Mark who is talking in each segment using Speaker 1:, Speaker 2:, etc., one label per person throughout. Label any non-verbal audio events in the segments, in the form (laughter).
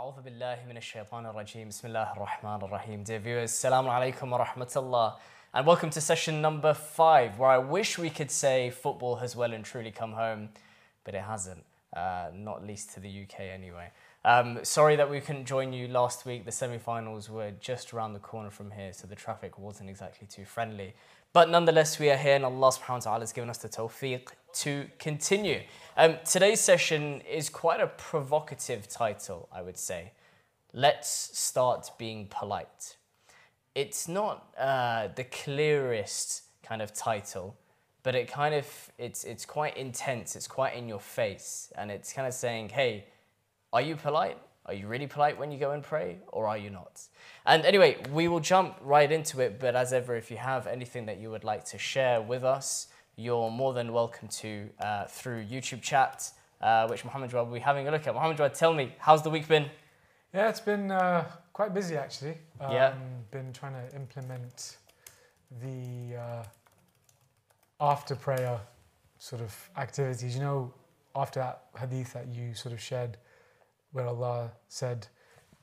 Speaker 1: A'udhu billahi minash shaitanir rajim. Bismillahir rahmanir rahim. Dear viewers, assalamu alaikum. And welcome to session number five, where I wish we could say football has well and truly come home, but it hasn't, uh, not least to the UK anyway. Um, sorry that we couldn't join you last week. The semi finals were just around the corner from here, so the traffic wasn't exactly too friendly. But nonetheless, we are here and Allah subhanahu wa ta'ala has given us the tawfiq to continue. Um, today's session is quite a provocative title, I would say. Let's start being polite. It's not uh, the clearest kind of title, but it kind of it's it's quite intense. It's quite in your face, and it's kind of saying, "Hey, are you polite? Are you really polite when you go and pray, or are you not?" And anyway, we will jump right into it. But as ever, if you have anything that you would like to share with us, you're more than welcome to uh, through YouTube chat, uh, which Muhammad Jawad will be having a look at. Muhammad Jawad, tell me, how's the week been?
Speaker 2: Yeah, it's been uh, quite busy actually. Um,
Speaker 1: Yeah.
Speaker 2: Been trying to implement the uh, after prayer sort of activities. You know, after that hadith that you sort of shared, where Allah said,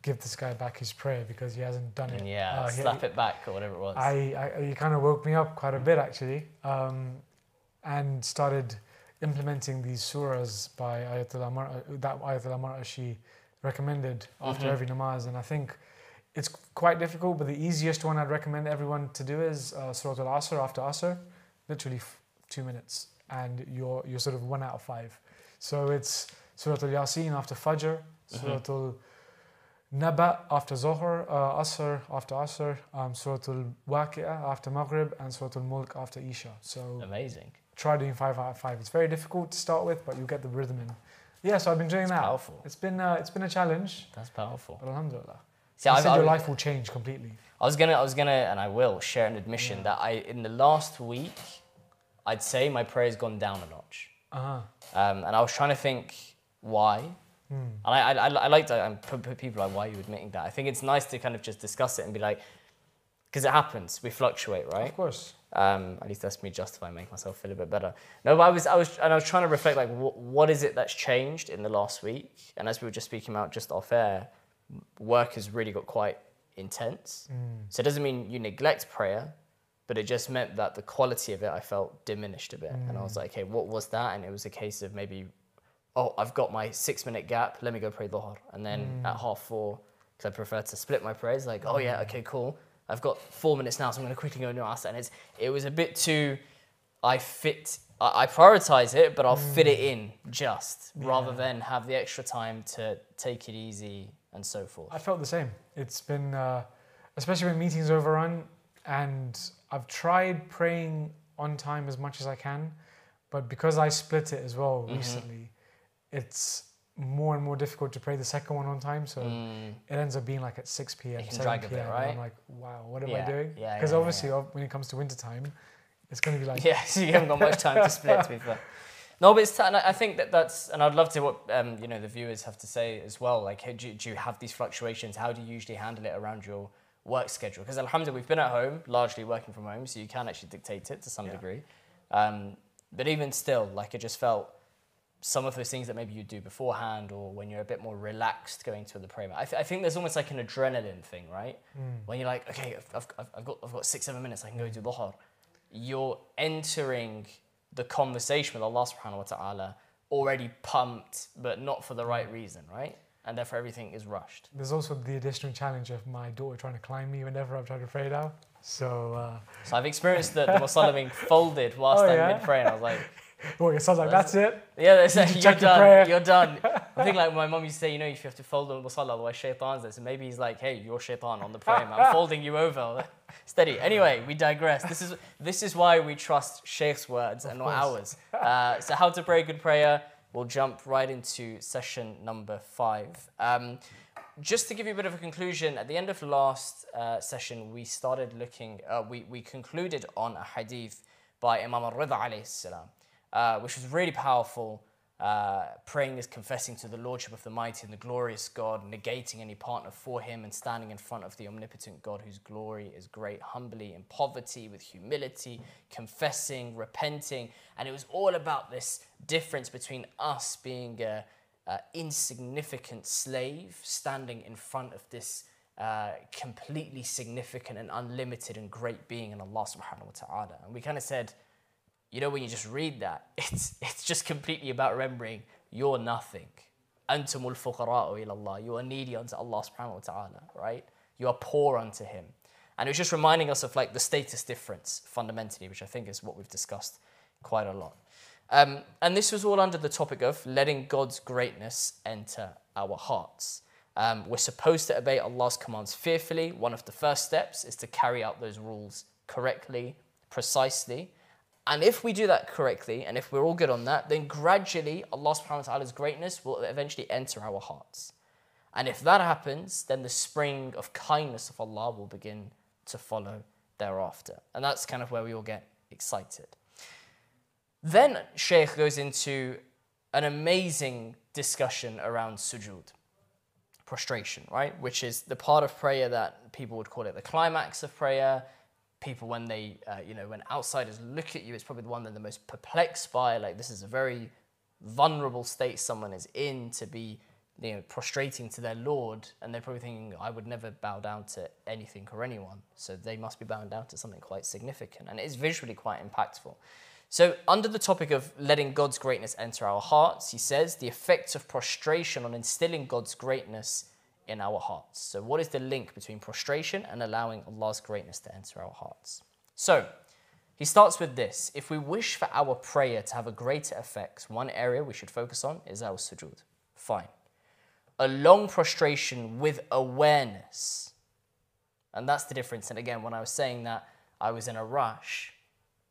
Speaker 2: "Give this guy back his prayer because he hasn't done it."
Speaker 1: Yeah,
Speaker 2: Uh, he-
Speaker 1: slap it back or whatever it was.
Speaker 2: I, I you kind of woke me up quite a bit actually, um, and started implementing these surahs by Ayatollah Mar- that Ayatollah Mar'ashi recommended after
Speaker 1: Mhm.
Speaker 2: every namaz, and I think it's quite difficult. But the easiest one I'd recommend everyone to do is uh, Surah Al Asr after Asr, literally f- two minutes, and you're you're sort of one out of five. So it's Surah Al Yasin after Fajr, Surah Al Naba after Zohar, uh, Asr after Asr, um, Surah Al Waqi'ah after Maghrib, and Surah Al Mulk after Isha. So
Speaker 1: Amazing.
Speaker 2: try doing five out of five. It's very difficult to start with, but you get the rhythm in. Yeah, so I've been doing
Speaker 1: It's
Speaker 2: that.
Speaker 1: powerful.
Speaker 2: It's been uh, it's been a challenge,
Speaker 1: That's powerful.
Speaker 2: but Alhamdulillah.
Speaker 1: See,
Speaker 2: you
Speaker 1: I,
Speaker 2: said your life will change completely.
Speaker 1: I was gonna, I was gonna, and I will share an admission
Speaker 2: Yeah.
Speaker 1: that I, in the last week, I'd say my prayer's gone down a notch.
Speaker 2: Uh huh.
Speaker 1: Um, and I was trying to think why.
Speaker 2: Hmm.
Speaker 1: And I, I, I like to um, put, put people like, why are you admitting that? I think it's nice to kind of just discuss it and be like, because it happens. We fluctuate, right?
Speaker 2: Of course.
Speaker 1: Um, at least that's me justifying, make myself feel a bit better. No, but I was, I was, and I was trying to reflect like, what, what is it that's changed in the last week? And as we were just speaking about just off air, work has really got quite intense.
Speaker 2: Mm.
Speaker 1: So it doesn't mean you neglect prayer, but it just meant that the quality of it I felt diminished a bit. And I was like, okay, what was that? And it was a case of maybe, oh, I've got my six minute gap, let me go pray Dhuhr. And then at half four, because I prefer to split my prayers, like, oh yeah, okay, cool. I've got four minutes now, so I'm going to quickly go and do Asr. And it's, it was a bit too, I fit, I, I prioritize it, but I'll fit it in just rather than have the extra time to take it easy and so forth.
Speaker 2: I felt the same. It's been, uh, especially when meetings overrun, and I've tried praying on time as much as I can, but because I split it as well
Speaker 1: Mm-hmm.
Speaker 2: recently, it's more and more difficult to pray the second one on time. So
Speaker 1: Mm.
Speaker 2: it ends up being like at 6 p.m., 7 p.m.
Speaker 1: bit,
Speaker 2: and
Speaker 1: right?
Speaker 2: I'm like, wow, what am
Speaker 1: Yeah,
Speaker 2: I doing? Because
Speaker 1: yeah, yeah,
Speaker 2: obviously, ob- when it comes to winter time, it's going to be like, (laughs)
Speaker 1: Yeah, so you haven't got much time to split, to be fair. (laughs) No, but it's t- I I think that that's, and I'd love to what um, you know the viewers have to say as well. Like, do, you- do you have these fluctuations? How do you usually handle it around your work schedule? Because Alhamdulillah, we've been at home, largely working from home, so you can actually dictate it to some degree. Um, but even still, like, it just felt some of those things that maybe you do beforehand or when you're a bit more relaxed going to the prayer. I, th- I think there's almost like an adrenaline thing, right? When you're like, okay, I've, I've, I've, got, I've got six, seven minutes, I can go do Dhuhr. You're entering the conversation with Allah subhanahu wa ta'ala already pumped, but not for the right reason, right? And therefore everything is rushed.
Speaker 2: there's also the additional challenge of my daughter trying to climb me whenever I'm trying to pray now. So, uh,
Speaker 1: So I've experienced the, (laughs) the musalla being folded whilst
Speaker 2: Oh,
Speaker 1: I'm
Speaker 2: yeah?
Speaker 1: mid-prayer, and I was like,
Speaker 2: oh, it sounds like that's it.
Speaker 1: Yeah, they say
Speaker 2: to
Speaker 1: you're done. You're done. (laughs) I think like my mom used to say, you know, if you have to fold on the musalla, otherwise shaitan's there. So maybe he's like, hey, you're shaitan on the prayer. I'm (laughs) folding you over. (laughs) Steady. Anyway, we digress. This is this is why we trust Sheikh's words and not ours. Uh, so how to pray a good prayer. We'll jump right into session number five. Um, just to give you a bit of a conclusion, at the end of last uh, session, we started looking, uh, we, we concluded on a hadith by Imam al-Rida alayhi salam, uh, which was really powerful, uh, praying is confessing to the Lordship of the Mighty and the glorious God, negating any partner for him and standing in front of the omnipotent God whose glory is great, humbly in poverty, with humility, confessing, repenting. And it was all about this difference between us being a, uh, insignificant slave standing in front of this uh, completely significant and unlimited and great being in Allah subhanahu wa ta'ala. And we kind of said, you know, when you just read that, (laughs) it's, it's just completely about remembering you're nothing. Antumul fuqara'u. You are needy unto Allah subhanahu wa ta'ala, right? You are poor unto Him. And it was just reminding us of like the status difference fundamentally, which I think is what we've discussed quite a lot. Um, and this was all under the topic of letting God's greatness enter our hearts. Um, we're supposed to obey Allah's commands fearfully. One of the first steps is to carry out those rules correctly, precisely. And if we do that correctly, and if we're all good on that, then gradually Allah subhanahu wa ta'ala's greatness will eventually enter our hearts. And if that happens, then the spring of kindness of Allah will begin to follow thereafter. And that's kind of where we all get excited. Then Shaykh goes into an amazing discussion around sujood, prostration, right? Which is the part of prayer that people would call it the climax of prayer. People, when they, uh, you know, when outsiders look at you, it's probably the one they're the most perplexed by. Like, this is a very vulnerable state someone is in to be you know, prostrating to their Lord, and they're probably thinking, I would never bow down to anything or anyone. So they must be bowing down to something quite significant. And it is visually quite impactful. So, under the topic of letting God's greatness enter our hearts, he says the effects of prostration on instilling God's greatness in our hearts. So, what is the link between prostration and allowing Allah's greatness to enter our hearts? So, he starts with this If we wish for our prayer to have a greater effect, one area we should focus on is our sujood. Fine a long prostration with awareness. And that's the difference. And again, when I was saying that I was in a rush,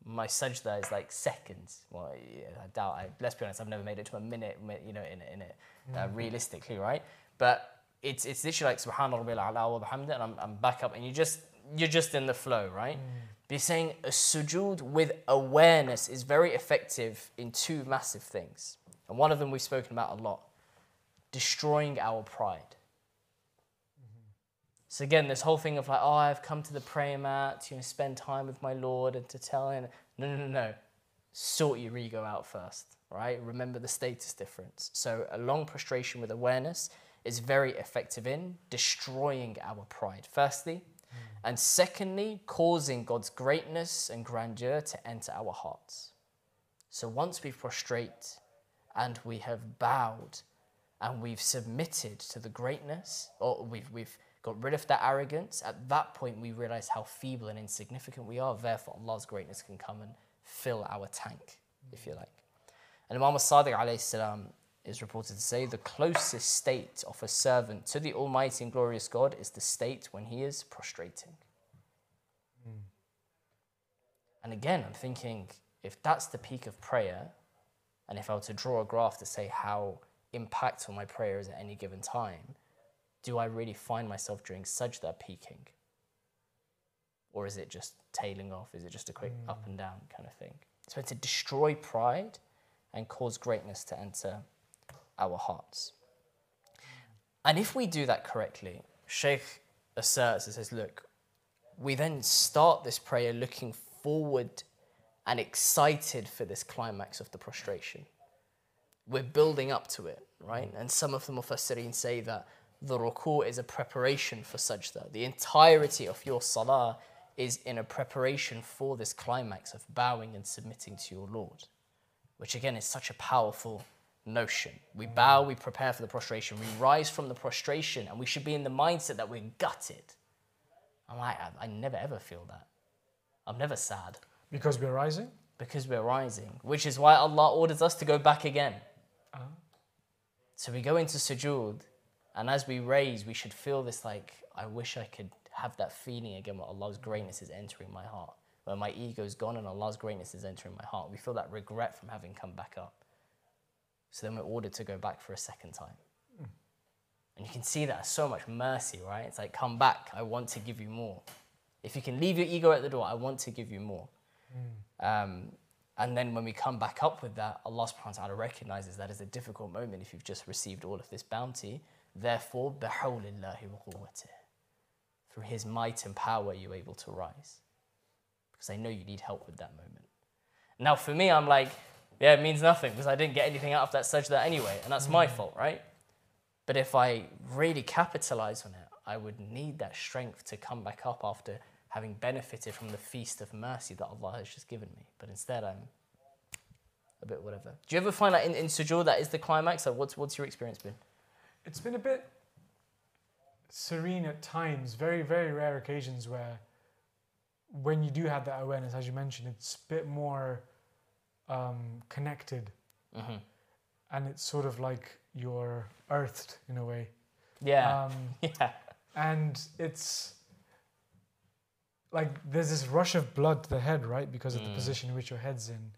Speaker 1: my sajda is like seconds. Well, yeah, I doubt. I, let's be honest. I've never made it to a minute. You know, in, in it, uh, mm-hmm. realistically, right? But it's it's literally like Subhanallah wa bihamdi, and I'm, I'm back up, and you just you're just in the flow, right? Mm. But you're saying a sujood with awareness is very effective in two massive things, and one of them we've spoken about a lot destroying our pride. Mm-hmm. So again, this whole thing of like, oh, I've come to the prayer mat to you know, spend time with my Lord and to tell him, no, no, no, no. Sort your ego out first, right? Remember the status difference. So a long prostration with awareness is very effective in destroying our pride, firstly. Mm. And secondly, causing God's greatness and grandeur to enter our hearts. So once we prostrate and we have bowed and we've submitted to the greatness, or we've, we've got rid of that arrogance, at that point we realize how feeble and insignificant we are. Therefore, Allah's greatness can come and fill our tank, if you like. And Imam Sadiq alayhi salam is reported to say the closest state of a servant to the Almighty and glorious God is the state when he is prostrating. Mm. And again, I'm thinking if that's the peak of prayer, and if I were to draw a graph to say how impactful my prayers at any given time, do I really find myself during sajda peaking? Or is it just tailing off? Is it just a quick mm. up and down kind of thing? It's meant to destroy pride and cause greatness to enter our hearts. And if we do that correctly, Sheikh asserts and says, look, we then start this prayer looking forward and excited for this climax of the prostration we're building up to it, right? And some of the Mufassirin say that the ruku is a preparation for sajda. The entirety of your salah is in a preparation for this climax of bowing and submitting to your Lord, which again is such a powerful notion. We bow, we prepare for the prostration, we rise from the prostration, and we should be in the mindset that we're gutted. I'm like, I, I never ever feel that. I'm never sad.
Speaker 2: Because we're rising?
Speaker 1: Because we're rising, which is why Allah orders us to go back again. Uh-huh. So we go into sujood, and as we raise, we should feel this like, I wish I could have that feeling again where Allah's greatness is entering my heart, where my ego is gone and Allah's greatness is entering my heart. We feel that regret from having come back up. So then we're ordered to go back for a second time. And you can see that so much mercy, right? It's like, come back, I want to give you more. If you can leave your ego at the door, I want to give you more. Mm. Um, and then when we come back up with that, Allah subhanahu wa ta'ala recognizes that as a difficult moment if you've just received all of this bounty. Therefore, through His might and power, you're able to rise. Because I know you need help with that moment. Now, for me, I'm like, Yeah, it means nothing because I didn't get anything out of that sajda anyway, and that's my mm. fault, right? But if I really capitalize on it, I would need that strength to come back up after having benefited from the feast of mercy that Allah has just given me. But instead, I'm a bit whatever. Do you ever find that in, in sujood that is the climax? Like, what's, what's your experience been?
Speaker 2: It's been a bit serene at times, very, very rare occasions where when you do have that awareness, as you mentioned, it's a bit more um, connected
Speaker 1: hmm
Speaker 2: and it's sort of like you're earthed in a way.
Speaker 1: Yeah.
Speaker 2: Um, (laughs)
Speaker 1: yeah.
Speaker 2: and it's like there's this rush of blood to the head, right? Because of the
Speaker 1: Mm.
Speaker 2: position in which your head's in.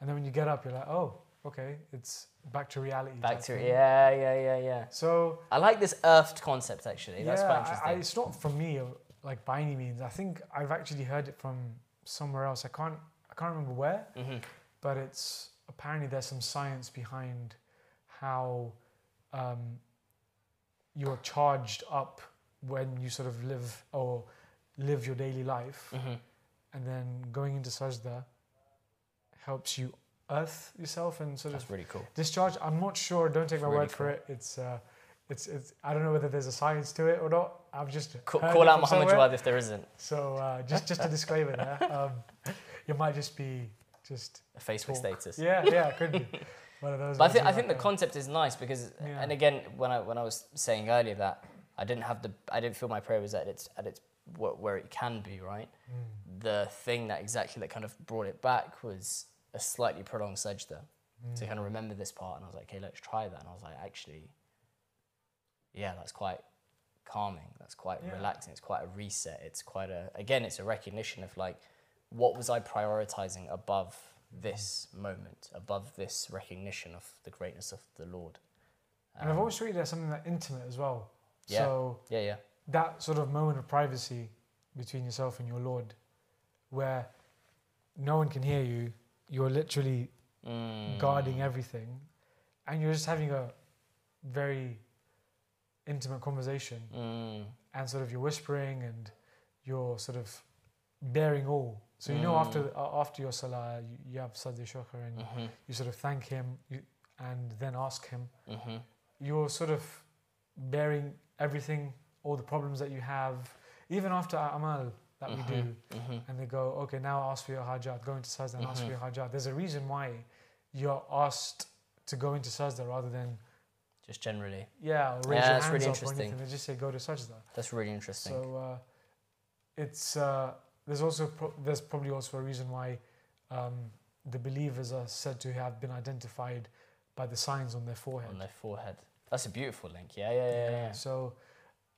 Speaker 2: And then when you get up, you're like, oh, okay, it's back to reality.
Speaker 1: Back to yeah, yeah, yeah, yeah.
Speaker 2: So
Speaker 1: I like this earthed concept actually. That's
Speaker 2: yeah,
Speaker 1: quite interesting.
Speaker 2: I, it's not from me, uh, like by any means. I think I've actually heard it from somewhere else. I can't, I can't remember where,
Speaker 1: hmm
Speaker 2: but it's apparently there's some science behind how um, you're charged up when you sort of live or live your daily life,
Speaker 1: hmm
Speaker 2: and then going into sajda helps you earth yourself and sort of
Speaker 1: That's really cool.
Speaker 2: discharge. I'm not sure. Don't take my
Speaker 1: Really
Speaker 2: word for it. It's. Uh, it's, it's, I don't know whether there's a science to it or not. I've just
Speaker 1: Ca-
Speaker 2: heard
Speaker 1: call out Muhammad. Jawad if there isn't
Speaker 2: So uh, just just a disclaimer there. (laughs) Um, it might just be just
Speaker 1: a Facebook
Speaker 2: Talk.
Speaker 1: status. (laughs)
Speaker 2: yeah yeah it could be (laughs) one of those.
Speaker 1: But I think I think the concept is nice because,
Speaker 2: Yeah.
Speaker 1: and again, when I when I was saying earlier that I didn't have the I didn't feel my prayer was at its at its wh- where it can be right.
Speaker 2: mm,
Speaker 1: The thing that exactly that kind of brought it back was a slightly prolonged sajda to
Speaker 2: mm.
Speaker 1: kind of remember this part, and I was like, okay, let's try that, and I was like, actually, yeah, that's quite calming. That's quite
Speaker 2: Yeah.
Speaker 1: relaxing. It's quite a reset. It's quite a again, it's a recognition of like, what was I prioritizing above this moment, above this recognition of the greatness of the Lord.
Speaker 2: And I've
Speaker 1: Um,
Speaker 2: always treated it as something that intimate as well.
Speaker 1: Yeah.
Speaker 2: So
Speaker 1: yeah, yeah,
Speaker 2: that sort of moment of privacy between yourself and your Lord, where no one can hear you, you're literally
Speaker 1: Mm.
Speaker 2: guarding everything, and you're just having a very intimate conversation,
Speaker 1: Mm.
Speaker 2: and sort of you're whispering and you're sort of bearing all. So you know after uh, after your salah, you, you have sadr shukr and
Speaker 1: Mhm.
Speaker 2: you sort of thank him you, and then ask him.
Speaker 1: Mhm.
Speaker 2: You're sort of bearing everything, all the problems that you have, even after amal that we do.
Speaker 1: Mhm.
Speaker 2: and they go, okay, now ask for your hajat, go into sajda and ask for
Speaker 1: Mhm.
Speaker 2: your hajat. There's a reason why you're asked to go into sajda rather than,
Speaker 1: Just generally,
Speaker 2: yeah, or raise
Speaker 1: Yeah,
Speaker 2: your
Speaker 1: that's
Speaker 2: hands
Speaker 1: really interesting.
Speaker 2: anything. They just say go to sajda.
Speaker 1: that's really interesting.
Speaker 2: So uh, it's, uh, there's also, pro- there's probably also a reason why um, the believers are said to have been identified by the signs on their forehead.
Speaker 1: on their forehead. That's a beautiful link. Yeah, yeah, yeah. yeah.
Speaker 2: So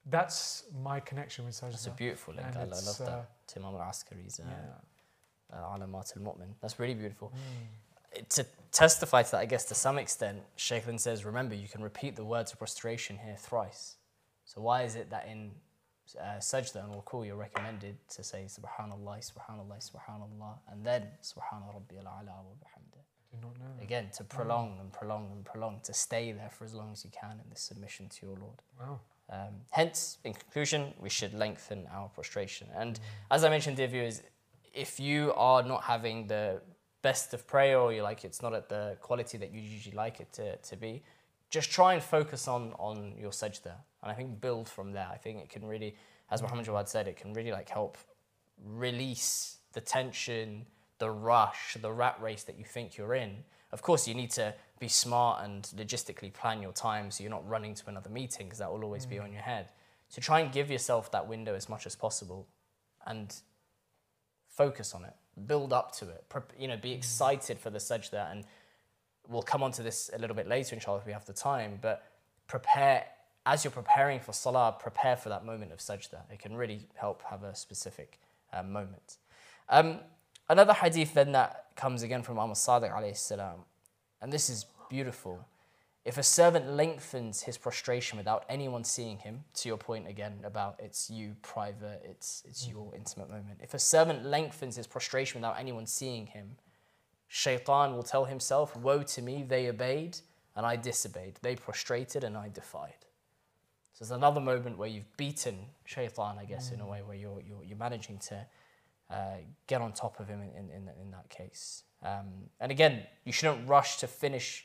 Speaker 2: that's my connection with sajda.
Speaker 1: That's a beautiful link. I, I love
Speaker 2: uh,
Speaker 1: that. To Imam al-Askari's uh,
Speaker 2: yeah.
Speaker 1: uh, Alamat al-Mu'min. That's really beautiful.
Speaker 2: Mm.
Speaker 1: to testify to that, I guess to some extent, Shaykhlin says, remember, you can repeat the words of prostration here thrice. So why is it that in uh, sajda and ruku you're recommended to say Subhanallah, Subhanallah, Subhanallah, and then Subhana Rabbi al-Ala wa bihamdih.
Speaker 2: Did not know that.
Speaker 1: Again, to prolong and prolong and prolong, to stay there for as long as you can in this submission to your Lord.
Speaker 2: Wow.
Speaker 1: Um, hence, in conclusion, we should lengthen our prostration. And as I mentioned, dear viewers, if you are not having the best of prayer or you're like it's not at the quality that you usually like it to, to be, just try and focus on, on your sajda. And I think build from there. I think it can really, as Muhammad Jawad said, it can really like help release the tension, the rush, the rat race that you think you're in. Of course, you need to be smart and logistically plan your time so you're not running to another meeting because that will always be mm. on your head. So try and give yourself that window as much as possible and focus on it. Build up to it. You know, be mm. excited for the sajda and we'll come on to this a little bit later, inshallah, if we have the time. But prepare, as you're preparing for salah, prepare for that moment of sajda. It can really help have a specific uh, moment. Um, another hadith then that comes again from Imam Sadiq alayhi salam, and this is beautiful. If a servant lengthens his prostration without anyone seeing him, to your point again about it's you private, it's it's your intimate moment. If a servant lengthens his prostration without anyone seeing him, Shaitan will tell himself, Woe to me, they obeyed and I disobeyed. They prostrated and I defied. So there's another moment where you've beaten Shaitan, I guess, in a way where you're, you're, you're managing to uh, get on top of him in, in, in, in that case. Um, and again, you shouldn't rush to finish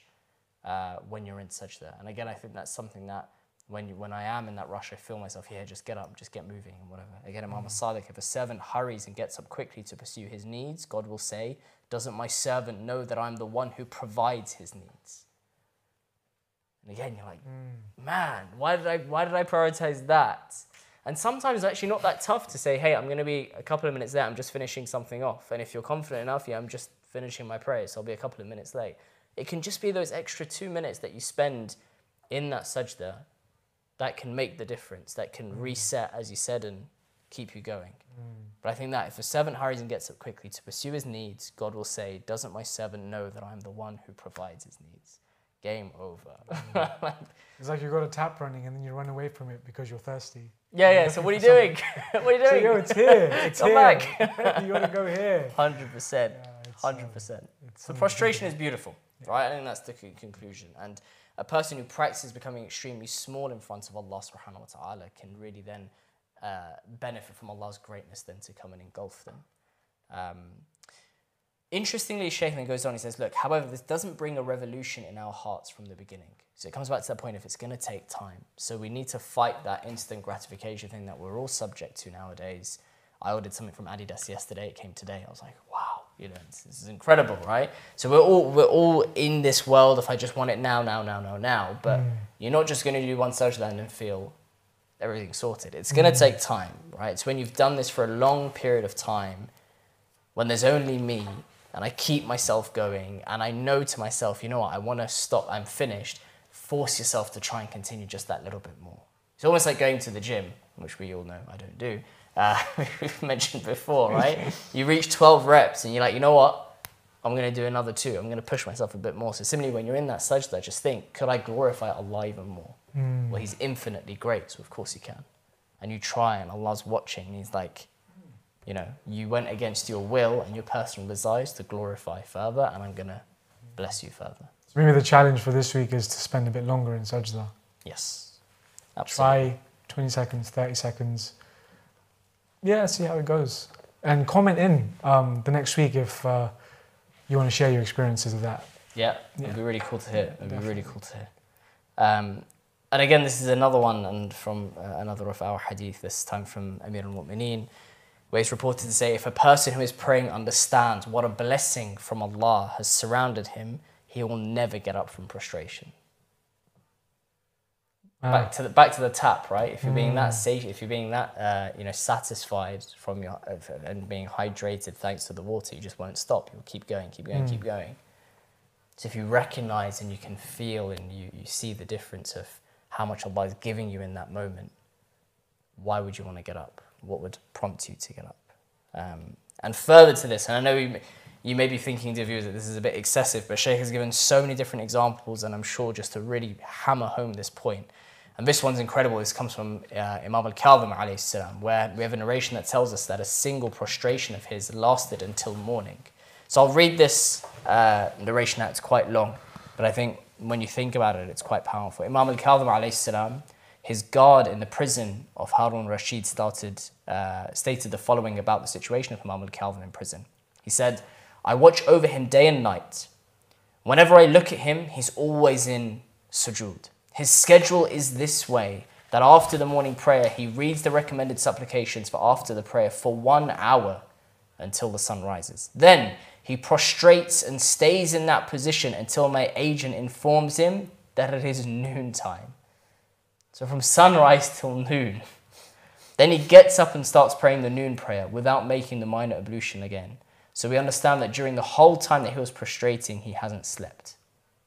Speaker 1: uh, when you're in sajda. And again, I think that's something that when, you, when I am in that rush, I feel myself, yeah, just get up, just get moving and whatever. Again, Imam mm. Sadiq, if a servant hurries and gets up quickly to pursue his needs, God will say, doesn't my servant know that I'm the one who provides his needs? And again, you're like, mm. man, why did I, why did I prioritize that? And sometimes it's actually not that tough to say, hey, I'm going to be a couple of minutes late, I'm just finishing something off. And if you're confident enough, yeah, I'm just finishing my prayer, so I'll be a couple of minutes late. It can just be those extra two minutes that you spend in that sajda that can make the difference, that can mm. reset, as you said, and keep you going. Mm. But I think that if a servant hurries and gets up quickly to pursue his needs, God will say, Doesn't my servant know that I'm the one who provides his needs? Game over.
Speaker 2: Mm. (laughs) it's like you've got a tap running and then you run away from it because you're thirsty.
Speaker 1: Yeah, yeah. So what are you (laughs) doing? (laughs) what are you doing?
Speaker 2: So, yo, it's here. It's
Speaker 1: Come
Speaker 2: here.
Speaker 1: back.
Speaker 2: you want to go here.
Speaker 1: Hundred percent. Hundred percent. So prostration is beautiful, yeah. right? I think that's the conclusion. And a person who practices becoming extremely small in front of Allah subhanahu wa ta'ala can really then uh, benefit from Allah's greatness then to come and engulf them. Um, interestingly, Shaykh then goes on, he says, look, however, this doesn't bring a revolution in our hearts from the beginning. So it comes back to that point if it's going to take time. So we need to fight that instant gratification thing that we're all subject to nowadays. I ordered something from Adidas yesterday, it came today. I was like, wow, you know, this, this is incredible, right? So we're all we're all in this world. If I just want it now, now, now, now, now, but mm. you're not just going to do one social land and feel everything sorted. It's going to mm. take time, right? It's when you've done this for a long period of time, when there's only me, and I keep myself going, and I know to myself, you know what, I want to stop. I'm finished. Force yourself to try and continue just that little bit more. It's almost like going to the gym, which we all know I don't do uh, (laughs) we've mentioned before, right? you reach 12 reps and you're like, you know what? I'm going to do another two. I'm going to push myself a bit more. So similarly, when you're in that sajda, just think, could I glorify Allah even more? Mm. Well, He's infinitely great, so of course He can. And you try, and Allah's watching. And he's like, you know, you went against your will and your personal desires to glorify further, and I'm going to bless you further.
Speaker 2: So maybe the challenge for this week is to spend a bit longer in sajda.
Speaker 1: Yes.
Speaker 2: Absolutely. Try 20 seconds, 30 seconds yeah, see how it goes. And comment in um, the next week if uh, you want to share your experiences of that.
Speaker 1: Yeah, it'd be really cool to hear. It'd be really cool to hear. Um, and again, this is another one, and from uh, another of our hadith, this time from Amir al Mu'mineen, where it's reported to say, If a person who is praying understands what a blessing from Allah has surrounded him, he will never get up from prostration. Back to the back to the tap, right? If you're being mm. that safe, if you're being that uh, you know satisfied from your uh, and being hydrated thanks to the water, you just won't stop. You'll keep going, keep going, mm. keep going. So if you recognize and you can feel and you, you see the difference of how much Allah is giving you in that moment, why would you want to get up? What would prompt you to get up? Um, and further to this, and I know you, you may be thinking, dear viewers, that this is a bit excessive, but Sheikh has given so many different examples, and I'm sure just to really hammer home this point. and this one's incredible. This comes from uh, Imam al-Kadhim salam, where we have a narration that tells us that a single prostration of his lasted until morning. So I'll read this uh, narration out. It's quite long, but I think when you think about it, it's quite powerful. Imam al-Kadhim salam, his guard in the prison of Harun Rashid started, uh, stated the following about the situation of Imam al-Kadhim in prison. He said, I watch over him day and night. Whenever I look at him, he's always in sujood. His schedule is this way that after the morning prayer, he reads the recommended supplications for after the prayer for one hour until the sun rises. Then he prostrates and stays in that position until my agent informs him that it is noontime. So from sunrise till noon. Then he gets up and starts praying the noon prayer without making the minor ablution again. So we understand that during the whole time that he was prostrating, he hasn't slept.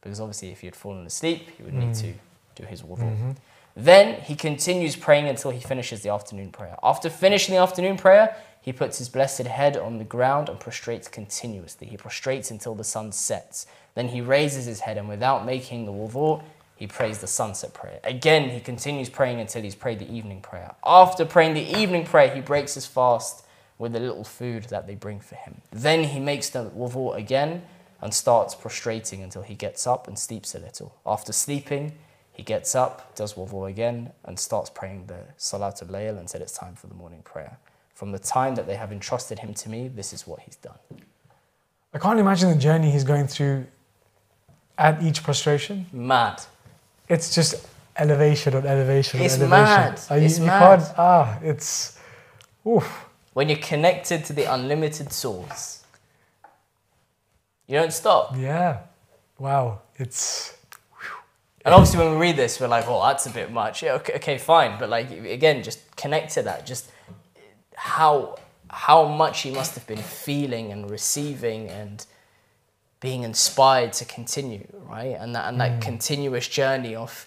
Speaker 1: Because obviously, if he had fallen asleep, he would need mm. to do his wudu. Mm-hmm. Then he continues praying until he finishes the afternoon prayer. After finishing the afternoon prayer, he puts his blessed head on the ground and prostrates continuously. He prostrates until the sun sets. Then he raises his head and without making the wudu, he prays the sunset prayer. Again, he continues praying until he's prayed the evening prayer. After praying the evening prayer, he breaks his fast with the little food that they bring for him. Then he makes the wudu again and starts prostrating until he gets up and sleeps a little. After sleeping, he gets up, does wudu again, and starts praying the Salatul Layl and said it's time for the morning prayer. From the time that they have entrusted him to me, this is what he's done.
Speaker 2: I can't imagine the journey he's going through at each prostration.
Speaker 1: Mad.
Speaker 2: It's just elevation on elevation
Speaker 1: It's
Speaker 2: on elevation.
Speaker 1: mad.
Speaker 2: Uh, you,
Speaker 1: It's
Speaker 2: you
Speaker 1: mad.
Speaker 2: can't, ah, it's, oof.
Speaker 1: When you're connected to the unlimited source, you don't stop.
Speaker 2: Yeah. Wow. It's,
Speaker 1: And obviously, when we read this, we're like, "Oh, that's a bit much." Yeah, okay, okay, fine. But like again, just connect to that. Just how how much he must have been feeling and receiving and being inspired to continue, right? And that and that continuous journey of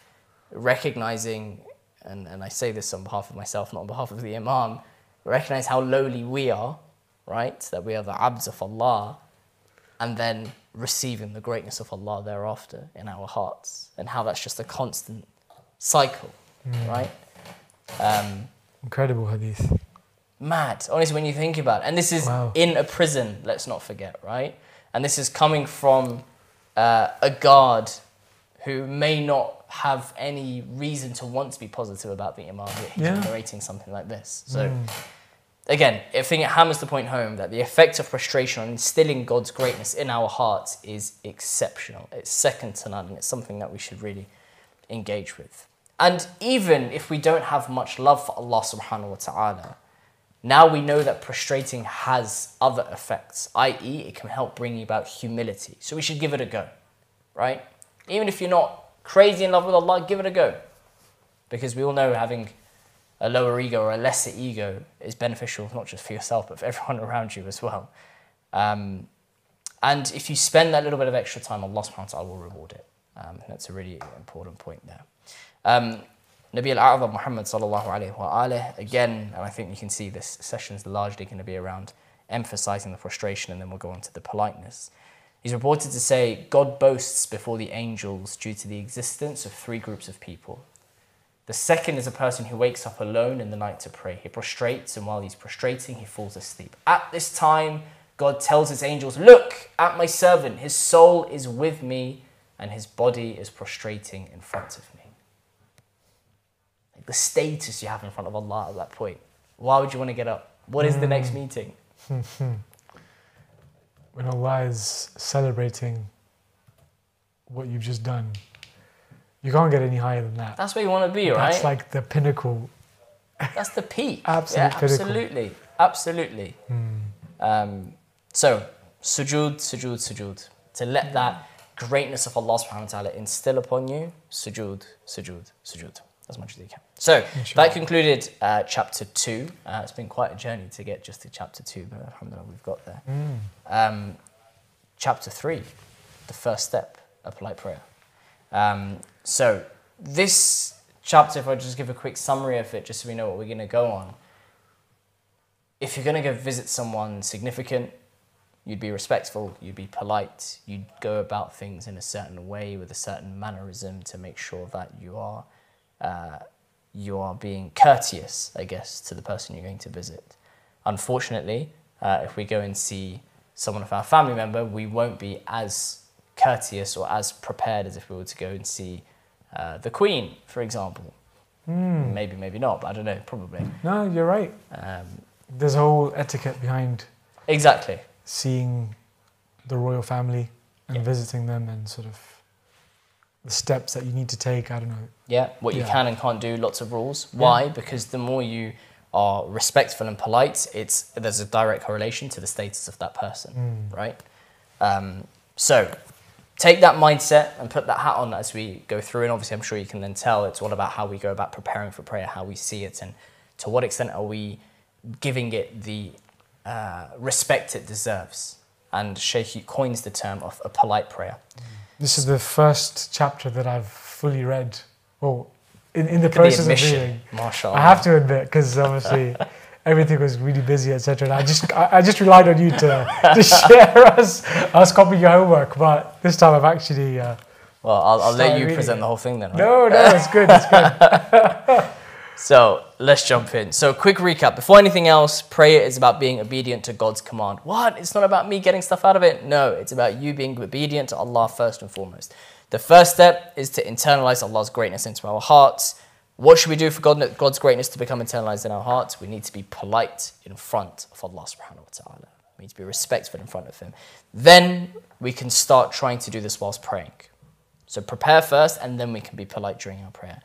Speaker 1: recognizing, and, and I say this on behalf of myself, not on behalf of the Imam, recognize how lowly we are, right? That we are the abds of Allah, and then receiving the greatness of Allah thereafter in our hearts, and how that's just a constant cycle, right? Um,
Speaker 2: incredible hadith.
Speaker 1: mad, honestly, when you think about it. And this is
Speaker 2: Wow.
Speaker 1: in a prison, let's not forget, right? And this is coming from uh, a guard who may not have any reason to want to be positive about the Imam, yet he's
Speaker 2: Yeah.
Speaker 1: narrating something like this. So, again, I think it hammers the point home that the effect of prostration on instilling God's greatness in our hearts is exceptional. It's second to none, and it's something that we should really engage with. And even if we don't have much love for Allah subhanahu wa ta'ala, now we know that prostrating has other effects, i.e., it can help bring about humility. So we should give it a go, right? Even if you're not crazy in love with Allah, give it a go. Because we all know having a lower ego or a lesser ego is beneficial not just for yourself, but for everyone (laughs) around you as well. Um, and if you spend that little bit of extra time, Allah subhanahu wa ta'ala will reward it. Um, that's a really important point there. Um, Nabi al-A'zam Muhammad sallallahu alayhi wa alih, again, and I think you can see this session is largely going to be around emphasizing the prostration and then we'll go on to the politeness. He's reported to say, God boasts before the angels due to the existence of three groups of people. The second is a person who wakes up alone in the night to pray. He prostrates, and while he's prostrating, he falls asleep. At this time, God tells his angels, Look at my servant, his soul is with me, and his body is prostrating in front of me. The status you have in front of Allah at that point. Why would you want to get up? What is the next hmm. meeting? (laughs)
Speaker 2: When Allah is celebrating what you've just done, you can't get any higher than that.
Speaker 1: That's where you want to be, right?
Speaker 2: That's like the pinnacle.
Speaker 1: That's the peak. (laughs)
Speaker 2: Absolute
Speaker 1: yeah, absolutely, absolutely. Hmm. Um, so sujood, sujood, sujood. To let that hmm. greatness of Allah subhanahu wa ta'ala instill upon you, sujood, sujood, sujood, as much as you can. So that concluded uh, chapter two. Uh, it's been quite a journey to get just to chapter two, but alhamdulillah, we've got there. Um, chapter three, the first step, a polite prayer. Um, so this chapter, if I just give a quick summary of it, just so we know what we're going to go on. If you're going to go visit someone significant, you'd be respectful, you'd be polite, you'd go about things in a certain way with a certain mannerism to make sure that you are uh, you are being courteous, I guess, to the person you're going to visit. Unfortunately, uh, if we go and see someone of our family member, we won't be as courteous or as prepared as if we were to go and see uh, the Queen, for example. Maybe, maybe not, but I don't know, probably.
Speaker 2: No, you're right.
Speaker 1: Um,
Speaker 2: There's a whole etiquette behind
Speaker 1: exactly.
Speaker 2: seeing the royal family and
Speaker 1: Yeah.
Speaker 2: visiting them and sort of the steps that you need to take. I don't know.
Speaker 1: Yeah, what you
Speaker 2: Yeah.
Speaker 1: can and can't do, lots of rules. Why? Because the more you are respectful and polite, it's there's a direct correlation to the status of that person, right? Um, so take that mindset and put that hat on as we go through. And obviously, I'm sure you can then tell it's all about how we go about preparing for prayer, how we see it, and to what extent are we giving it the uh, respect it deserves. And Sheikh coins the term of a polite prayer.
Speaker 2: This is the first chapter that I've fully read. Well, in, in the process
Speaker 1: the
Speaker 2: of reading.
Speaker 1: mashallah.
Speaker 2: I have to admit, because obviously (laughs) everything was really busy, etc. And I just, I, I just relied on you to, to share (laughs) us, us copying your homework. But this time I've actually, uh,
Speaker 1: Well, I'll, I'll let you
Speaker 2: reading
Speaker 1: present the whole thing then. Right?
Speaker 2: no, no, it's good, it's good. (laughs)
Speaker 1: So let's jump in. So, quick recap. Before anything else, prayer is about being obedient to God's command. What? It's not about me getting stuff out of it. No, it's about you being obedient to Allah first and foremost. The first step is to internalize Allah's greatness into our hearts. What should we do for God, God's greatness to become internalized in our hearts? We need to be polite in front of Allah subhanahu wa ta'ala. We need to be respectful in front of Him. Then we can start trying to do this whilst praying. So prepare first, and then we can be polite during our prayer.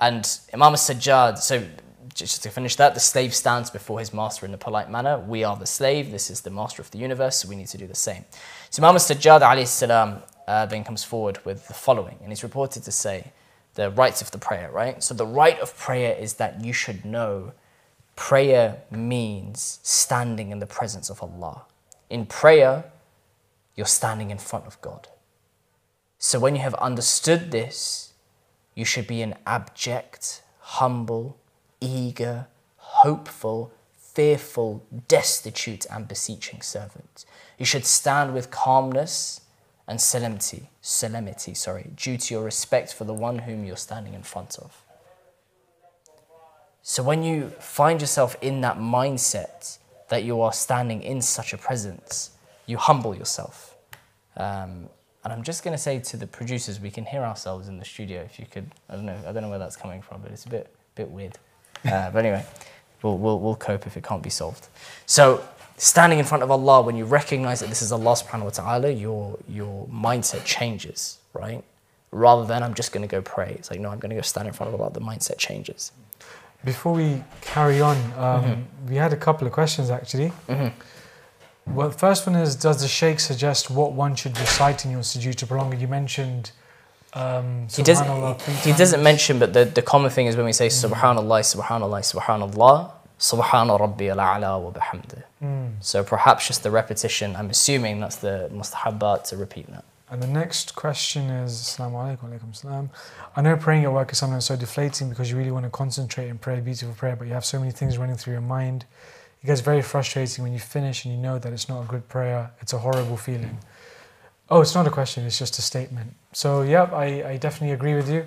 Speaker 1: And Imam Sajjad, so just to finish that, the slave stands before his master in a polite manner. We are the slave, this is the master of the universe, so we need to do the same. So Imam Sajjad alayhi uh, then comes forward with the following, and he's reported to say, the rights of the prayer, right? So the right of prayer is that you should know prayer means standing in the presence of Allah. In prayer, you're standing in front of God. So when you have understood this, you should be an abject, humble, eager, hopeful, fearful, destitute, and beseeching servant. You should stand with calmness and solemnity, solemnity, sorry, due to your respect for the one whom you're standing in front of. So when you find yourself in that mindset that you are standing in such a presence, you humble yourself. Um, and I'm just going to say to the producers, we can hear ourselves in the studio. If you could, I don't know, I don't know where that's coming from, but it's a bit, bit weird. Uh, but anyway, we'll, we'll, we'll cope if it can't be solved. So standing in front of Allah, when you recognize that this is Allah subhanahu wa ta'ala, your, your mindset changes, right? Rather than I'm just going to go pray. It's like, no, I'm going to go stand in front of Allah, the mindset changes.
Speaker 2: Before we carry on, um, mm-hmm. we had a couple of questions actually. Mm-hmm. Well, the first one is Does the Shaykh suggest what one should recite in your sujood to prolong it? You mentioned um,
Speaker 1: he doesn't. He, he, doesn't mention, but the, the common thing is when we say mm. Subhanallah, Subhanallah, Subhanallah, Subhana Rabbi al-A'la wa bihamdih. Mm. So perhaps just the repetition. I'm assuming that's the mustahabbat to repeat that.
Speaker 2: And the next question is Assalamu alaikum, alaikum salam. I know praying at work is sometimes so deflating because you really want to concentrate and pray a beautiful prayer, but you have so many things running through your mind. It gets very frustrating when you finish and you know that it's not a good prayer. It's a horrible feeling. Oh, it's not a question, it's just a statement. So, yep, I, I definitely agree with you.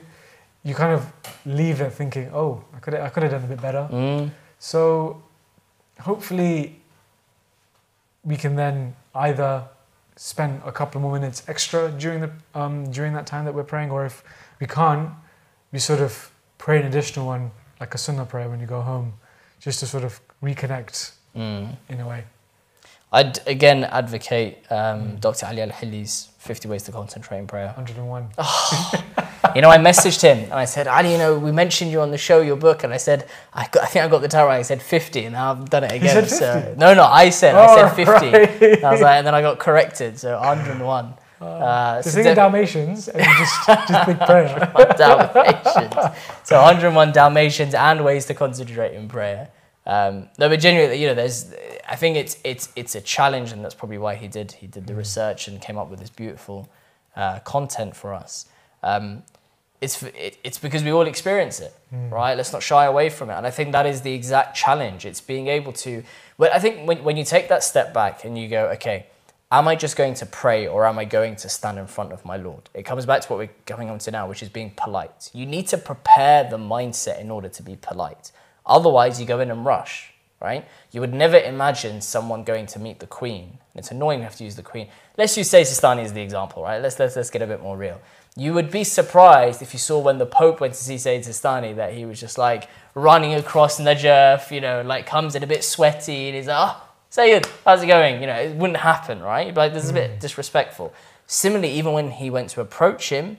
Speaker 2: You kind of leave it thinking, oh, I could I could have done a bit better. Mm. So hopefully we can then either spend a couple more minutes extra during the um, during that time that we're praying, or if we can't, we sort of pray an additional one, like a sunnah prayer when you go home, just to sort of reconnect mm. in a way.
Speaker 1: I'd again advocate um, mm. Dr. Ali Al Hilli's 50 Ways to Concentrate in Prayer.
Speaker 2: 101. (laughs)
Speaker 1: you know, I messaged him and I said, Ali, you know, we mentioned you on the show, your book, and I said, I, got, I think I got the time right. I said 50, and now I've done it again. So, no, no, I said, oh, I said 50. Right. I was like, and then I got corrected, so 101. Uh,
Speaker 2: uh, so Dalmatians and just, just think (laughs) prayer.
Speaker 1: Dalmatians. So 101 Dalmatians and ways to concentrate in prayer. Um, no, but genuinely, you know, there's. I think it's it's it's a challenge, and that's probably why he did he did the research and came up with this beautiful uh, content for us. Um, it's it, it's because we all experience it, mm. right? Let's not shy away from it, and I think that is the exact challenge. It's being able to. Well, I think when when you take that step back and you go, okay, am I just going to pray or am I going to stand in front of my Lord? It comes back to what we're going on to now, which is being polite. You need to prepare the mindset in order to be polite. Otherwise, you go in and rush, right? You would never imagine someone going to meet the Queen. It's annoying to have to use the Queen. Let's use Sayyid Sistani as the example, right? Let's, let's, let's get a bit more real. You would be surprised if you saw when the Pope went to see Sayyid Sistani that he was just like running across Najaf, you know, like comes in a bit sweaty and he's like, oh, Sayyid, how's it going? You know, it wouldn't happen, right? Like, this is a bit mm. disrespectful. Similarly, even when he went to approach him,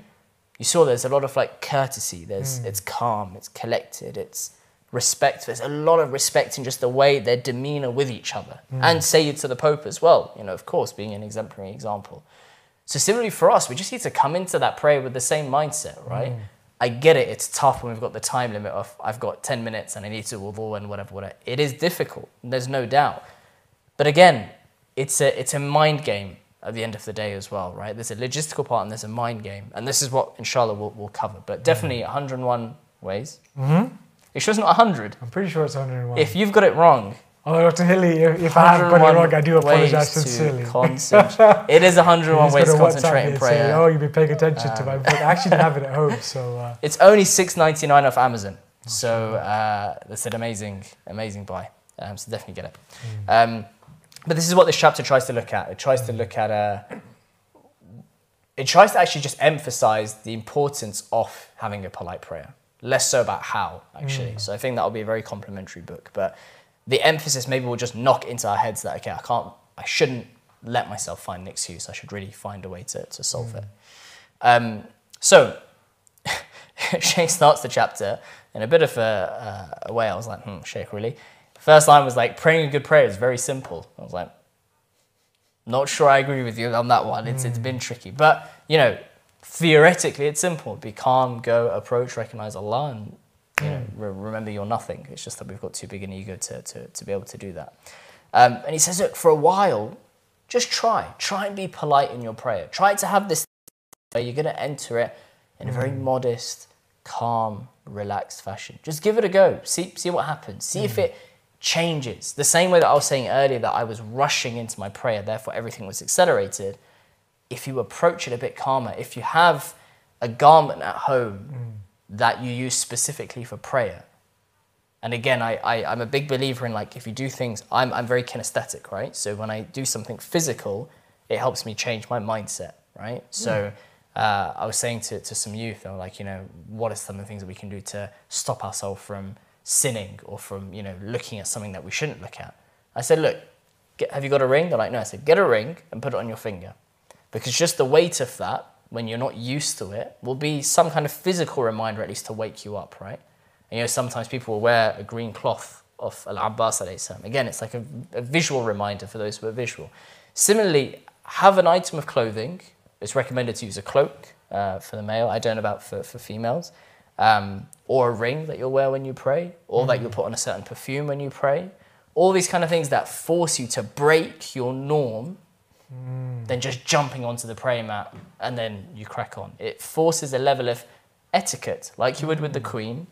Speaker 1: you saw there's a lot of like courtesy. There's, mm. it's calm, it's collected, it's respect. There's a lot of respect in just the way their demeanor with each other. Mm. And say it to the Pope as well, you know, of course, being an exemplary example. So similarly for us, we just need to come into that prayer with the same mindset, right? Mm. I get it, it's tough when we've got the time limit of I've got 10 minutes and I need to wudu and whatever, whatever. It is difficult, there's no doubt. But again, it's a, it's a mind game at the end of the day as well, right? There's a logistical part and there's a mind game. And this is what, inshallah, we'll, we'll cover. But definitely 101 ways. Mm-hmm. You sure it's not 100?
Speaker 2: I'm pretty sure it's 101.
Speaker 1: If you've got it wrong,
Speaker 2: Oh, Dr. Hilli, if I have got it wrong, I do apologize sincerely. (laughs)
Speaker 1: it is 101 ways to concentrate in prayer.
Speaker 2: Say, oh, you've been paying attention um, to my book. I actually didn't have it at (laughs) home, so. Uh.
Speaker 1: It's only 6.99 off Amazon, so uh, that's an amazing, amazing buy. Um, so definitely get it. Mm. Um, but this is what this chapter tries to look at. It tries to look at a. Uh, it tries to actually just emphasize the importance of having a polite prayer less so about how, actually. So I think that'll be a very complimentary book. But the emphasis maybe will just knock into our heads that, okay, I can't, I shouldn't let myself find an excuse. I should really find a way to, to solve it. Um, so (laughs) Sheikh starts the chapter in a bit of a, a way. I was like, hmm, Sheikh, really? First line was like, praying a good prayer is very simple. I was like, not sure I agree with you on that one. It's, it's been tricky. But, you know, theoretically, it's simple. Be calm, go, approach, recognize Allah, and you know, hmm. re- remember you're nothing. It's just that we've got too big an ego to, to, to be able to do that. Um, and he says, look, for a while, just try. Try and be polite in your prayer. Try to have this where you're going to enter it in a very hmm. modest, calm, relaxed fashion. Just give it a go. See, see what happens. See if hmm. it changes. The same way that I was saying earlier that I was rushing into my prayer, therefore everything was accelerated. If you approach it a bit calmer, if you have a garment at home that you use specifically for prayer, and again, I, I, I'm a big believer in like if you do things, I'm, I'm very kinesthetic, right? So when I do something physical, it helps me change my mindset, right? So uh, I was saying to, to some youth, they were like, you know, what are some of the things that we can do to stop ourselves from sinning or from, you know, looking at something that we shouldn't look at? I said, look, get, have you got a ring? They're like, no. I said, get a ring and put it on your finger. Because just the weight of that, when you're not used to it, will be some kind of physical reminder at least to wake you up, right? And, you know, sometimes people will wear a green cloth of Al-Abbas. Again, it's like a, a visual reminder for those who are visual. Similarly, have an item of clothing. It's recommended to use a cloak uh, for the male. I don't know about for, for females. Um, or a ring that you'll wear when you pray, or that you'll put on a certain perfume when you pray. All these kind of things that force you to break your norm than just jumping onto the prayer mat and then you crack on. It forces a level of etiquette, like you would with the Queen.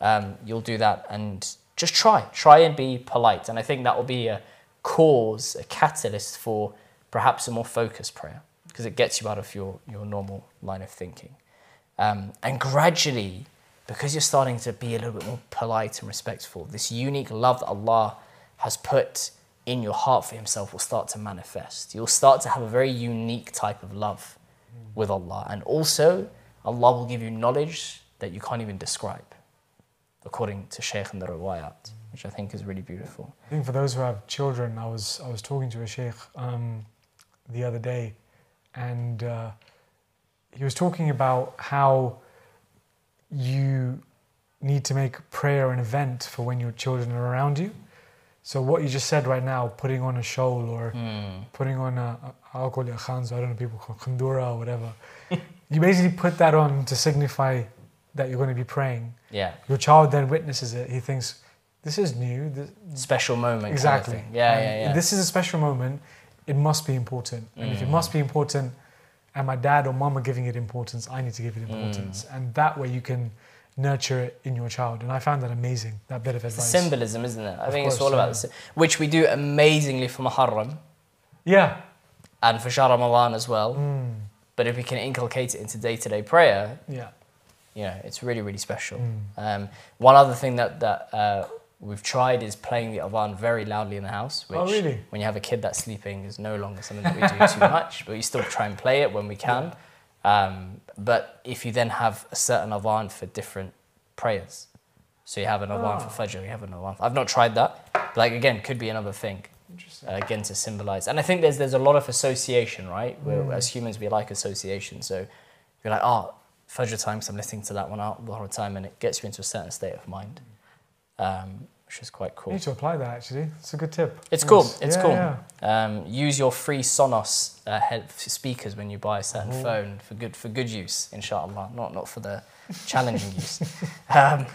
Speaker 1: Um, you'll do that and just try. Try and be polite. And I think that will be a cause, a catalyst for perhaps a more focused prayer because it gets you out of your, your normal line of thinking. Um, and gradually, because you're starting to be a little bit more polite and respectful, this unique love that Allah has put in your heart for Himself will start to manifest. You'll start to have a very unique type of love with Allah. And also, Allah will give you knowledge that you can't even describe, according to Shaykh and the Riwayat, which I think is really beautiful.
Speaker 2: I think for those who have children, I was I was talking to a sheikh um, the other day, and uh, he was talking about how you need to make prayer an event for when your children are around you. So what you just said right now, putting on a shawl or putting on a, a I'll call it a khanz, I don't know people call it khandura or whatever. (laughs) you basically put that on to signify that you're going to be praying.
Speaker 1: Yeah,
Speaker 2: Your child then witnesses it. He thinks, this is new. This,
Speaker 1: special moment.
Speaker 2: exactly.
Speaker 1: Kind of. Yeah,
Speaker 2: And
Speaker 1: yeah, yeah.
Speaker 2: This is a special moment. It must be important. And if it must be important, and my dad or mum are giving it importance, I need to give it importance.
Speaker 1: Mm.
Speaker 2: And that way you can nurture it in your child. And I found that amazing, that bit of
Speaker 1: It's
Speaker 2: advice.
Speaker 1: symbolism, isn't it? I
Speaker 2: Of
Speaker 1: think it's
Speaker 2: course,
Speaker 1: all about
Speaker 2: yeah.
Speaker 1: this, which we do amazingly for Muharram
Speaker 2: Yeah.
Speaker 1: and for Shahr Ramadan as well.
Speaker 2: Mm.
Speaker 1: But if we can inculcate it into day-to-day prayer,
Speaker 2: Yeah.
Speaker 1: you know, it's really, really special.
Speaker 2: Mm.
Speaker 1: Um, one other thing that, that uh, we've tried is playing the Adhan very loudly in the house, which
Speaker 2: Oh, really?
Speaker 1: when you have a kid that's sleeping is no longer something that we do too (laughs) much, but we still try and play it when we can. Um, but if you then have a certain Adhan for different prayers, so you have an Adhan
Speaker 2: Ah.
Speaker 1: for Fajr, you have an Adhan. I've not tried that. But like again, could be another thing.
Speaker 2: Interesting.
Speaker 1: Uh, again to symbolize. And I think there's there's a lot of association, right?
Speaker 2: Mm.
Speaker 1: as humans we like association. So you're like, oh, Fajr time, so I'm listening to that one out the whole time, and it gets you into a certain state of mind, um, which is quite cool.
Speaker 2: You need to apply that actually. It's a good tip.
Speaker 1: It's cool. It's
Speaker 2: Yeah,
Speaker 1: cool.
Speaker 2: yeah.
Speaker 1: Um, use your free Sonos uh, head speakers when you buy a certain
Speaker 2: Oh.
Speaker 1: phone for good for good use, inshallah, not not for the (laughs) challenging use. Um,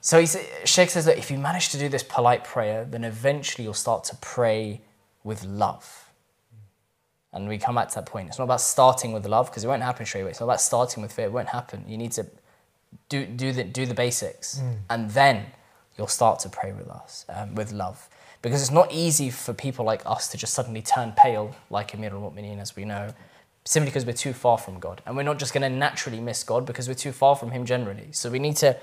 Speaker 1: so he Sheikh says that if you manage to do this polite prayer, then eventually you'll start to pray with love. And we come back to that point. It's not about starting with love because it won't happen straight away. It's not about starting with fear. It won't happen. You need to do do the do the basics, and then you'll start to pray with us um, with love. Because it's not easy for people like us to just suddenly turn pale, like Amir al-Mu'mineen, as we know, simply because we're too far from God, and we're not just going to naturally miss God because we're too far from Him generally. So we need to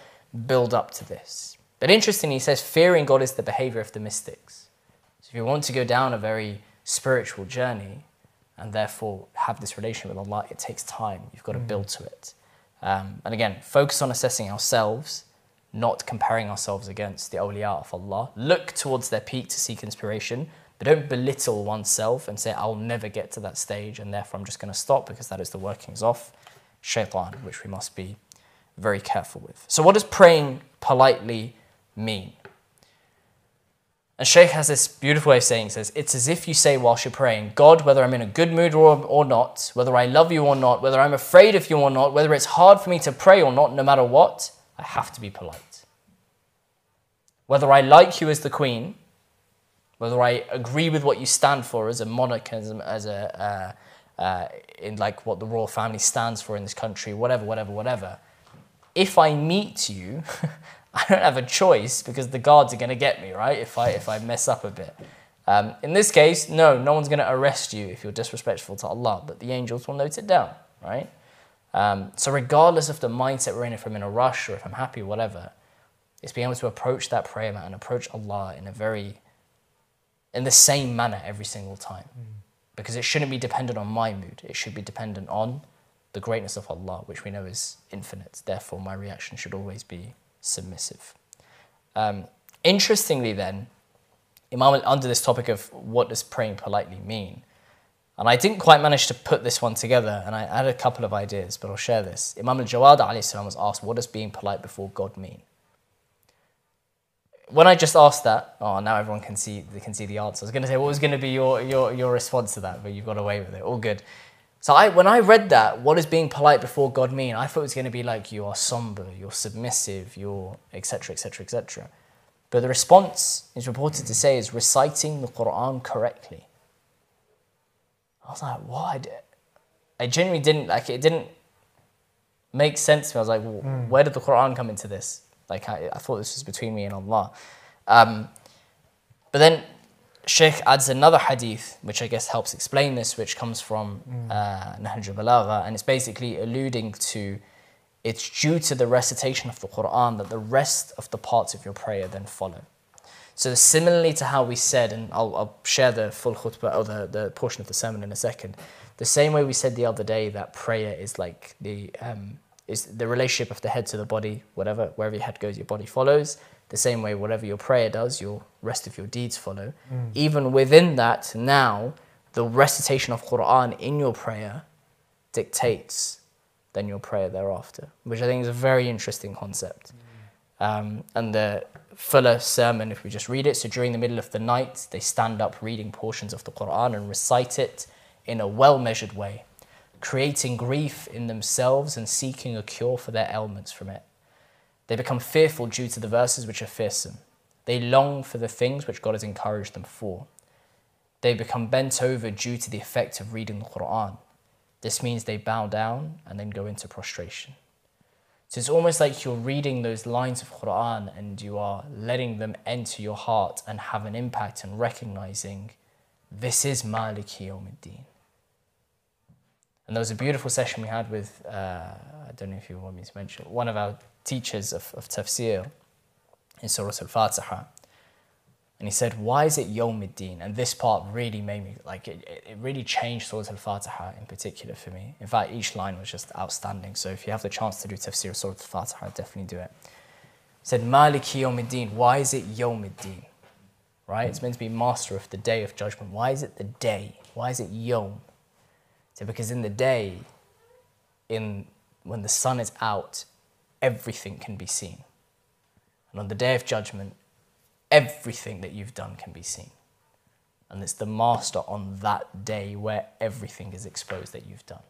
Speaker 1: build up to this. But interestingly, he says fearing God is the behavior of the mystics. So if you want to go down a very spiritual journey and therefore have this relation with Allah, it takes time. You've got to build to it. Um, and again, focus on assessing ourselves, not comparing ourselves against the awliya of Allah. Look towards their peak to seek inspiration, but don't belittle oneself and say, I'll never get to that stage and therefore I'm just going to stop because that is the workings of shaitan, which we must be very careful with. So, what does praying politely mean? And Sheikh has this beautiful way of saying, says, it's as if you say whilst you're praying, God, whether I'm in a good mood or, or not, whether I love you or not, whether I'm afraid of you or not, whether it's hard for me to pray or not, no matter what, I have to be polite. Whether I like you as the queen, whether I agree with what you stand for as a monarch, as a, uh, uh, in like what the royal family stands for in this country, whatever, whatever, whatever. If I meet you, (laughs) I don't have a choice because the guards are going to get me, right? If I if I mess up a bit. Um, in this case, no, no one's going to arrest you if you're disrespectful to Allah, but the angels will note it down, right? Um, so regardless of the mindset we're in, if I'm in a rush or if I'm happy, whatever, it's being able to approach that prayer mat and approach Allah in a very, in the same manner every single time, mm. because it shouldn't be dependent on my mood. It should be dependent on the greatness of Allah, which we know is infinite. Therefore, my reaction should always be submissive. Um, interestingly, then, Imam under this topic of what does praying politely mean, and I didn't quite manage to put this one together, and I had a couple of ideas, but I'll share this. Imam al-Jawad was asked, what does being polite before God mean? When I just asked that, oh, now everyone can see, they can see the answer. I was going to say, what was going to be your, your, your response to that? But you've got away with it. All good. So I, when I read that, what does being polite before God mean? I thought it was going to be like you are somber, you're submissive, you're etc. etc. etc. But the response is reported to say is reciting the Quran correctly. I was like, what? I genuinely didn't like it. Didn't make sense to me. I was like, mm. where did the Quran come into this? Like I, I thought this was between me and Allah. Um, but then Sheikh adds another hadith, which I guess helps explain this, which comes from mm. uh, Nahj Balagha, and it's basically alluding to it's due to the recitation of the Quran that the rest of the parts of your prayer then follow. So similarly to how we said, and I'll, I'll share the full khutbah or the, the portion of the sermon in a second, the same way we said the other day that prayer is like the um, is the relationship of the head to the body, whatever, wherever your head goes, your body follows. The same way, whatever your prayer does, your rest of your deeds follow. Mm. Even within that, now the recitation of Quran in your prayer dictates then your prayer thereafter, which I think is a very interesting concept. Mm. Um, and the fuller sermon, if we just read it, so during the middle of the night, they stand up reading portions of the Quran and recite it in a well measured way, creating grief in themselves and seeking a cure for their ailments from it. They become fearful due to the verses which are fearsome. They long for the things which God has encouraged them for. They become bent over due to the effect of reading the Quran. This means they bow down and then go into prostration. So it's almost like you're reading those lines of Quran and you are letting them enter your heart and have an impact and recognizing this is Maliki Yawmiddin. And there was a beautiful session we had with, uh, I don't know if you want me to mention, one of our teachers of, of tafsir in Surah Al-Fatiha. And he said, why is it Yawmiddin? And this part really made me, like, it, it really changed Surah Al-Fatiha in particular for me. In fact, each line was just outstanding. So if you have the chance to do tafsir of Surah Al-Fatiha, definitely do it. He said, Maliki Yawmiddin, why is it Yawmiddin? Right? It's meant to be master of the day of judgment. Why is it the day? Why is it Yom? So because in the day, in when the sun is out, everything can be seen. And on the day of judgment, everything that you've done can be seen. And it's the master on that day where everything is exposed that you've done.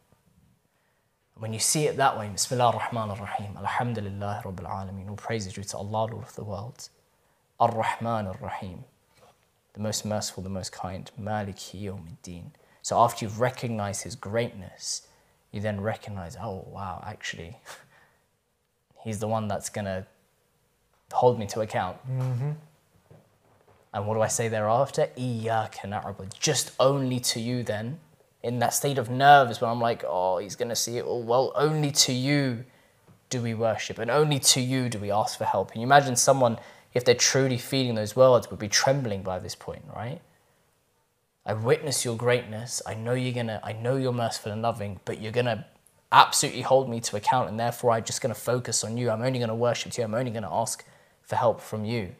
Speaker 1: When you see it that way, Bismillah ar-Rahman ar-Rahim, Alhamdulillah Rabbil Alameen, all praises due to Allah, Lord of the world. Ar-Rahman ar-Rahim, the most merciful, the most kind, Maliki Yawmiddin. So after you've recognized His greatness, you then recognize, oh wow, actually, (laughs) He's the one that's to hold me to account. Mm-hmm. And what do I say thereafter? Iyaka na'budu. Just only to you then. In that state of nerves where I'm like, oh, he's going to see it all. Well, only to you do we worship and only to you do we ask for help. And you imagine someone, if they're truly feeling those words, would be trembling by this point, right? I witness your greatness. I know you're gonna, I know you're merciful and loving, but you're gonna absolutely hold me to account, and therefore I'm just to focus on you. I'm only to worship you. I'm only to ask for help from you.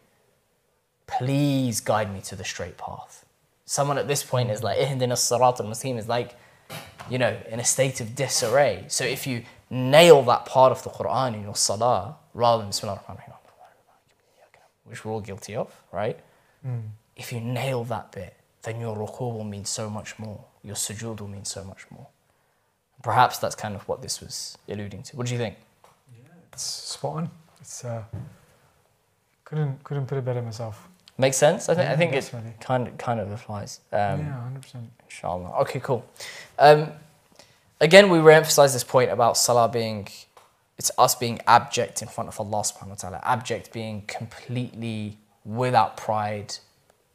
Speaker 1: Please guide me to the straight path. Someone at this point is like, Ihdina Sirat al Mustaqim is like, you know, in a state of disarray. So if you nail that part of the Quran in your salah, rather than Bismillah ar-Rahman ar-Rahim, which we're all guilty of, right? If you nail that bit, then your ruku will mean so much more. Your sujood will mean so much more. Perhaps that's kind of what this was alluding to. What do you think?
Speaker 2: It's spot on. It's uh, couldn't couldn't put it better myself.
Speaker 1: Makes sense. I think I
Speaker 2: Yeah,
Speaker 1: think it kind of kind of applies. Um,
Speaker 2: yeah, hundred percent.
Speaker 1: Inshallah. Okay, cool. Um, again, we re-emphasize this point about salah being, it's us being abject in front of Allah subhanahu wa ta'ala. Abject being completely without pride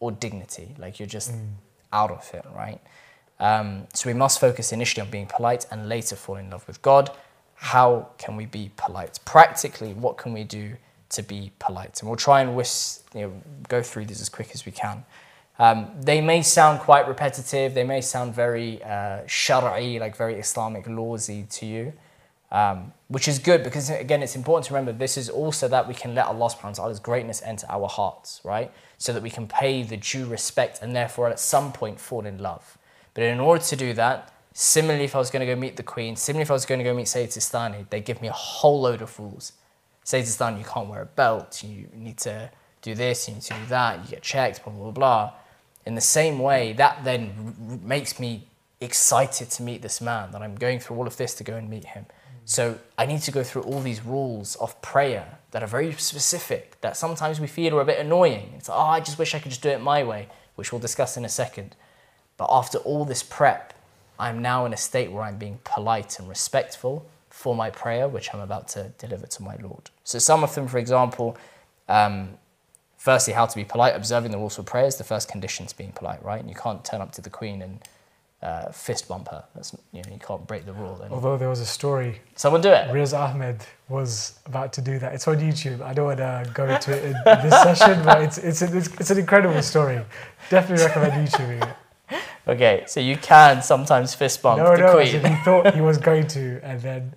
Speaker 1: or dignity. Like you're just out of it, right? Um, so we must focus initially on being polite and later fall in love with God. How can we be polite? Practically, what can we do to be polite? And we'll try and whisk, you know, go through these as quick as we can. Um, they may sound quite repetitive. They may sound very uh, shari, like very Islamic lawsy to you, um, which is good because again, it's important to remember this is also that we can let Allah subhanahu wa ta'ala's greatness enter our hearts, right? So that we can pay the due respect and therefore at some point fall in love. But in order to do that, similarly, if I was going to go meet the Queen, similarly, if I was going to go meet Sayyid Sistani, they give me a whole load of rules. Sistani, you can't wear a belt, you need to do this, you need to do that, you get checked, blah, blah, blah. In the same way, that then r- r- makes me excited to meet this man, that I'm going through all of this to go and meet him. Mm. So I need to go through all these rules of prayer that are very specific, that sometimes we feel are a bit annoying. It's like, oh, I just wish I could just do it my way, which we'll discuss in a second. But after all this prep, I'm now in a state where I'm being polite and respectful for my prayer, which I'm about to deliver to my Lord. So, some of them, for example, um, firstly, how to be polite, observing the rules for prayer is the first condition to being polite, right? And you can't turn up to the Queen and uh, fist bump her. That's, you know, you can't break the rule. And
Speaker 2: Although there was a story,
Speaker 1: someone do it.
Speaker 2: Riz Ahmed was about to do that. It's on YouTube. I don't want to go into it in this session, but it's it's, a, it's it's an incredible story. Definitely recommend YouTubing it.
Speaker 1: Okay, so you can sometimes fist bump
Speaker 2: No,
Speaker 1: the
Speaker 2: no,
Speaker 1: Queen.
Speaker 2: so he thought he was going to, and then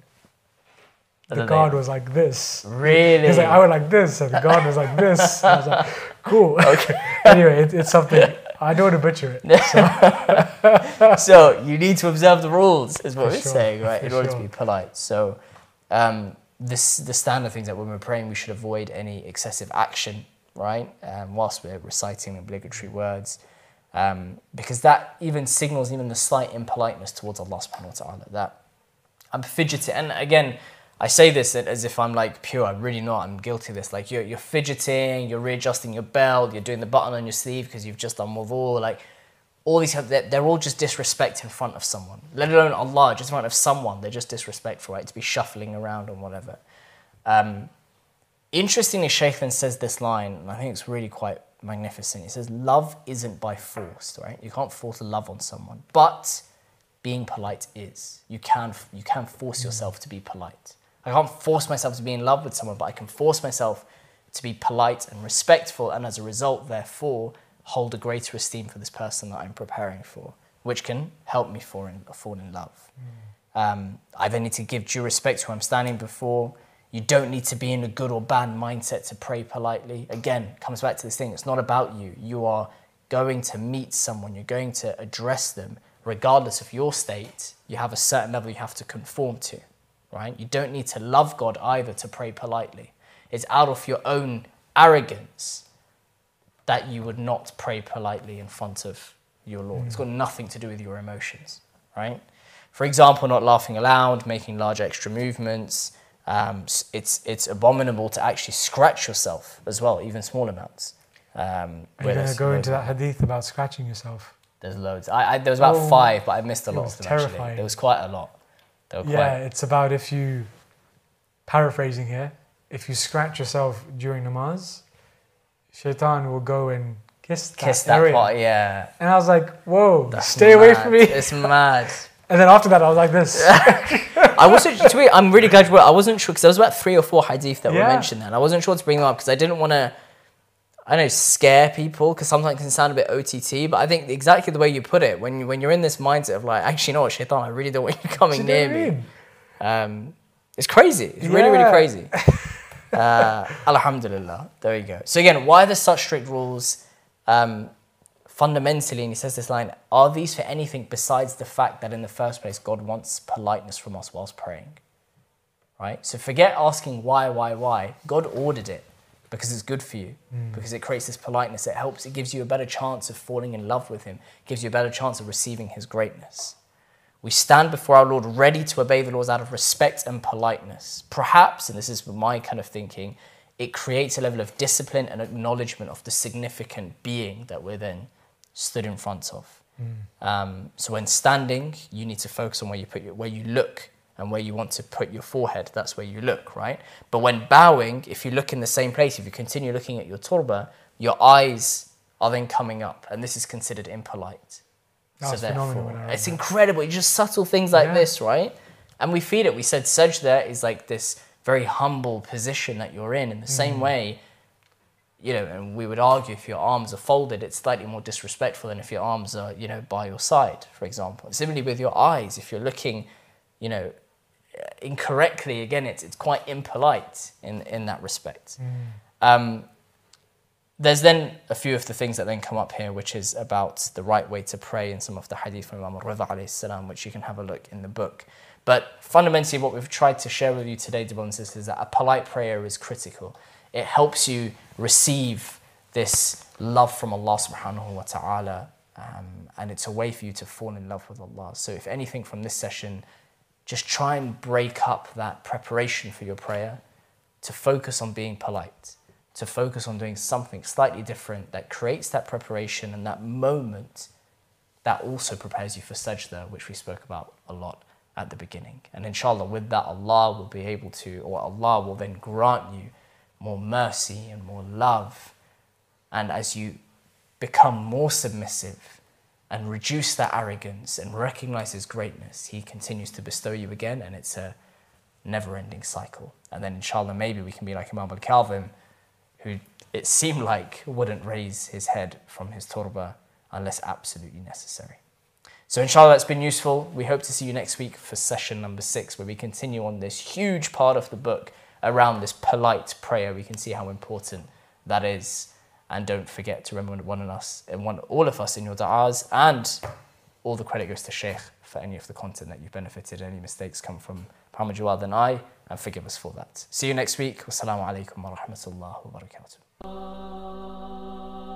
Speaker 1: And
Speaker 2: the guard
Speaker 1: they-
Speaker 2: was like this.
Speaker 1: Really?
Speaker 2: He's like, I went like this, and the guard was like this. And I was like, cool. (laughs) Okay. (laughs) anyway, it, it's something. I don't want to butcher it. (laughs)
Speaker 1: so you need to observe the rules, is what
Speaker 2: For
Speaker 1: we're
Speaker 2: sure,
Speaker 1: saying, right?
Speaker 2: for
Speaker 1: In order to be polite. So um, this the standard things that when we're praying, we should avoid any excessive action, right? Um, whilst we're reciting obligatory words. Um, because that even signals even the slight impoliteness towards Allah subhanahu wa ta'ala. That I'm fidgeting. And again, I say this as if I'm like pure. I'm really not. I'm guilty of this. Like you're, you're fidgeting, you're readjusting your belt, you're doing the button on your sleeve because you've just done wudu. Like all these, they're, they're all just disrespect in front of someone. Let alone Allah, just in front of someone. They're just disrespectful, right? To be shuffling around and whatever. Um, interestingly, Shaykh says this line, and I think it's really quite magnificent. He says, Love isn't by force, right? You can't force love on someone. But being polite is. You can, you can force yourself to be polite. I can't force myself to be in love with someone, but I can force myself to be polite and respectful, and as a result, therefore, hold a greater esteem for this person that I'm preparing for, which can help me fall in, fall in love. Um, I then need to give due respect to who I'm standing before. You don't need to be in a good or bad mindset to pray politely. Again, comes back to this thing. It's not about you. You are going to meet someone. You're going to address them, regardless of your state. You have a certain level you have to conform to, right? You don't need to love God either to pray politely. It's out of your own arrogance that you would not pray politely in front of your Lord. It's got nothing to do with your emotions, right? For example, not laughing aloud, making large extra movements. Um, it's, it's abominable to actually scratch yourself as well, even small amounts. Um,
Speaker 2: Are you going to go into that hadith about scratching yourself?
Speaker 1: There's loads. I, I, there was about
Speaker 2: Oh,
Speaker 1: five, but I missed a lot of them actually.
Speaker 2: terrifying.
Speaker 1: There was quite a lot. There were
Speaker 2: Yeah,
Speaker 1: quite,
Speaker 2: it's about if you, paraphrasing here, if you scratch yourself during namaz, shaitan will go and kiss that,
Speaker 1: kiss that
Speaker 2: area.
Speaker 1: part, yeah.
Speaker 2: And I was like, whoa,
Speaker 1: That's
Speaker 2: stay away from me.
Speaker 1: It's mad. (laughs)
Speaker 2: And then after that, I was like this. (laughs)
Speaker 1: I wasn't. To be, I'm really glad you. Were, I wasn't sure because there was about three or four hadith that were mentioned there, and I wasn't sure to bring them up because I didn't want to. I know scare people because sometimes it can sound a bit OTT, but I think exactly the way you put it when you, when you're in this mindset of like, actually, you know what, Shaitan, I really don't want you (laughs) coming
Speaker 2: you
Speaker 1: near me. Um, it's crazy. It's really, really crazy. (laughs) Uh, Alhamdulillah. There you go. So again, why are there such strict rules? Um, fundamentally, and he says this line: Are these for anything besides the fact that in the first place God wants politeness from us whilst praying? Right. So forget asking why, why, why. God ordered it because it's good for you, because it creates this politeness. It helps. It gives you a better chance of falling in love with Him. gives you a better chance of receiving His greatness. We stand before our Lord ready to obey the laws out of respect and politeness. Perhaps, and this is my kind of thinking, it creates a level of discipline and acknowledgement of the significant being that we're then stood in front of. Um, so when standing, you need to focus on where you put your, where you look and where you want to put your forehead. That's where you look, right? But when bowing, if you look in the same place, if you continue looking at your turba, your eyes are then coming up, and this is considered impolite.
Speaker 2: When I
Speaker 1: it's incredible. It's just subtle things like
Speaker 2: Yeah.
Speaker 1: this, right? And we feed it. We said sajda is like this very humble position that you're in. In the
Speaker 2: Mm.
Speaker 1: same way, you know, and we would argue if your arms are folded, it's slightly more disrespectful than if your arms are, you know, by your side, for example. Similarly with your eyes, if you're looking, you know, incorrectly, again, it's, it's quite impolite in, in that respect. Um, there's then a few of the things that then come up here, which is about the right way to pray in some of the hadith from Imam al-Rida salam, which you can have a look in the book. But fundamentally, what we've tried to share with you today, dear brothers and sisters, is that a polite prayer is critical. It helps you receive this love from Allah subhanahu wa ta'ala, um, and it's a way for you to fall in love with Allah. So if anything from this session, just try and break up that preparation for your prayer to focus on being polite, to focus on doing something slightly different that creates that preparation and that moment that also prepares you for sajda, which we spoke about a lot at the beginning. And inshallah, with that, Allah will be able to, or Allah will then grant you more mercy and more love. And as you become more submissive and reduce that arrogance and recognize His greatness, He continues to bestow you again, and it's a never ending cycle. And then, inshallah, maybe we can be like Imam al Kazim, who it seemed like wouldn't raise his head from his turba unless absolutely necessary. So, inshallah, that's been useful. We hope to see you next week for session number six, where we continue on this huge part of the book around this polite prayer. We can see how important that is. And don't forget to remember one of us and one all of us in your da'as and all the credit goes to Sheikh for any of the content that you've benefited. Any mistakes come from Muhammad Jawad and I, and forgive us for that. See you next week. Wassalamu alaikum wa rahmatullahi wa barakatuh.